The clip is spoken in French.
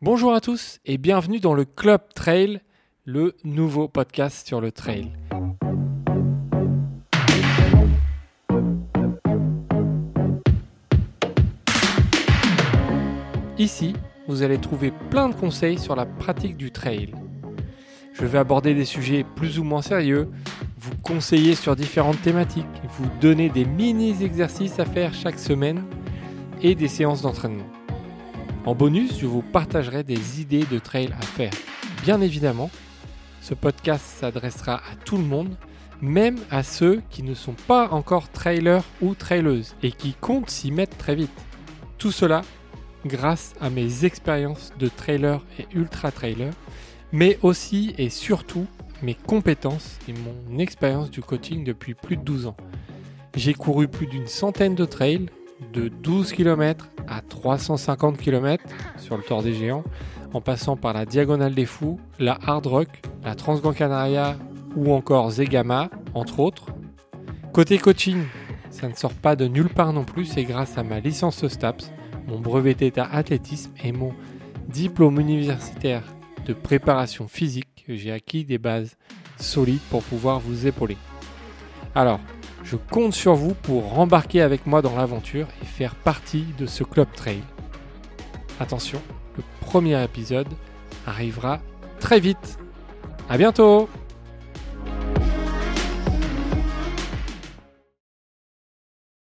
Bonjour à tous et bienvenue dans le Club Trail, le nouveau podcast sur le trail. Ici, vous allez trouver plein de conseils sur la pratique du trail. Je vais aborder des sujets plus ou moins sérieux, vous conseiller sur différentes thématiques, vous donner des mini-exercices à faire chaque semaine et des séances d'entraînement. En bonus, je vous partagerai des idées de trail à faire. Bien évidemment, ce podcast s'adressera à tout le monde, même à ceux qui ne sont pas encore trailers ou traileuses et qui comptent s'y mettre très vite. Tout cela grâce à mes expériences de trailer et ultra trailer, mais aussi et surtout mes compétences et mon expérience du coaching depuis plus de 12 ans. J'ai couru plus d'une centaine de trails, de 12 km à 350 km sur le Tour des Géants, en passant par la Diagonale des Fous, la Hard Rock, la Transgran Canaria ou encore Zegama, entre autres. Côté coaching, ça ne sort pas de nulle part non plus, c'est grâce à ma licence STAPS, mon brevet d'état athlétisme et mon diplôme universitaire de préparation physique que j'ai acquis des bases solides pour pouvoir vous épauler. Alors, je compte sur vous pour rembarquer avec moi dans l'aventure et faire partie de ce club trail. Attention, le premier épisode arrivera très vite. À bientôt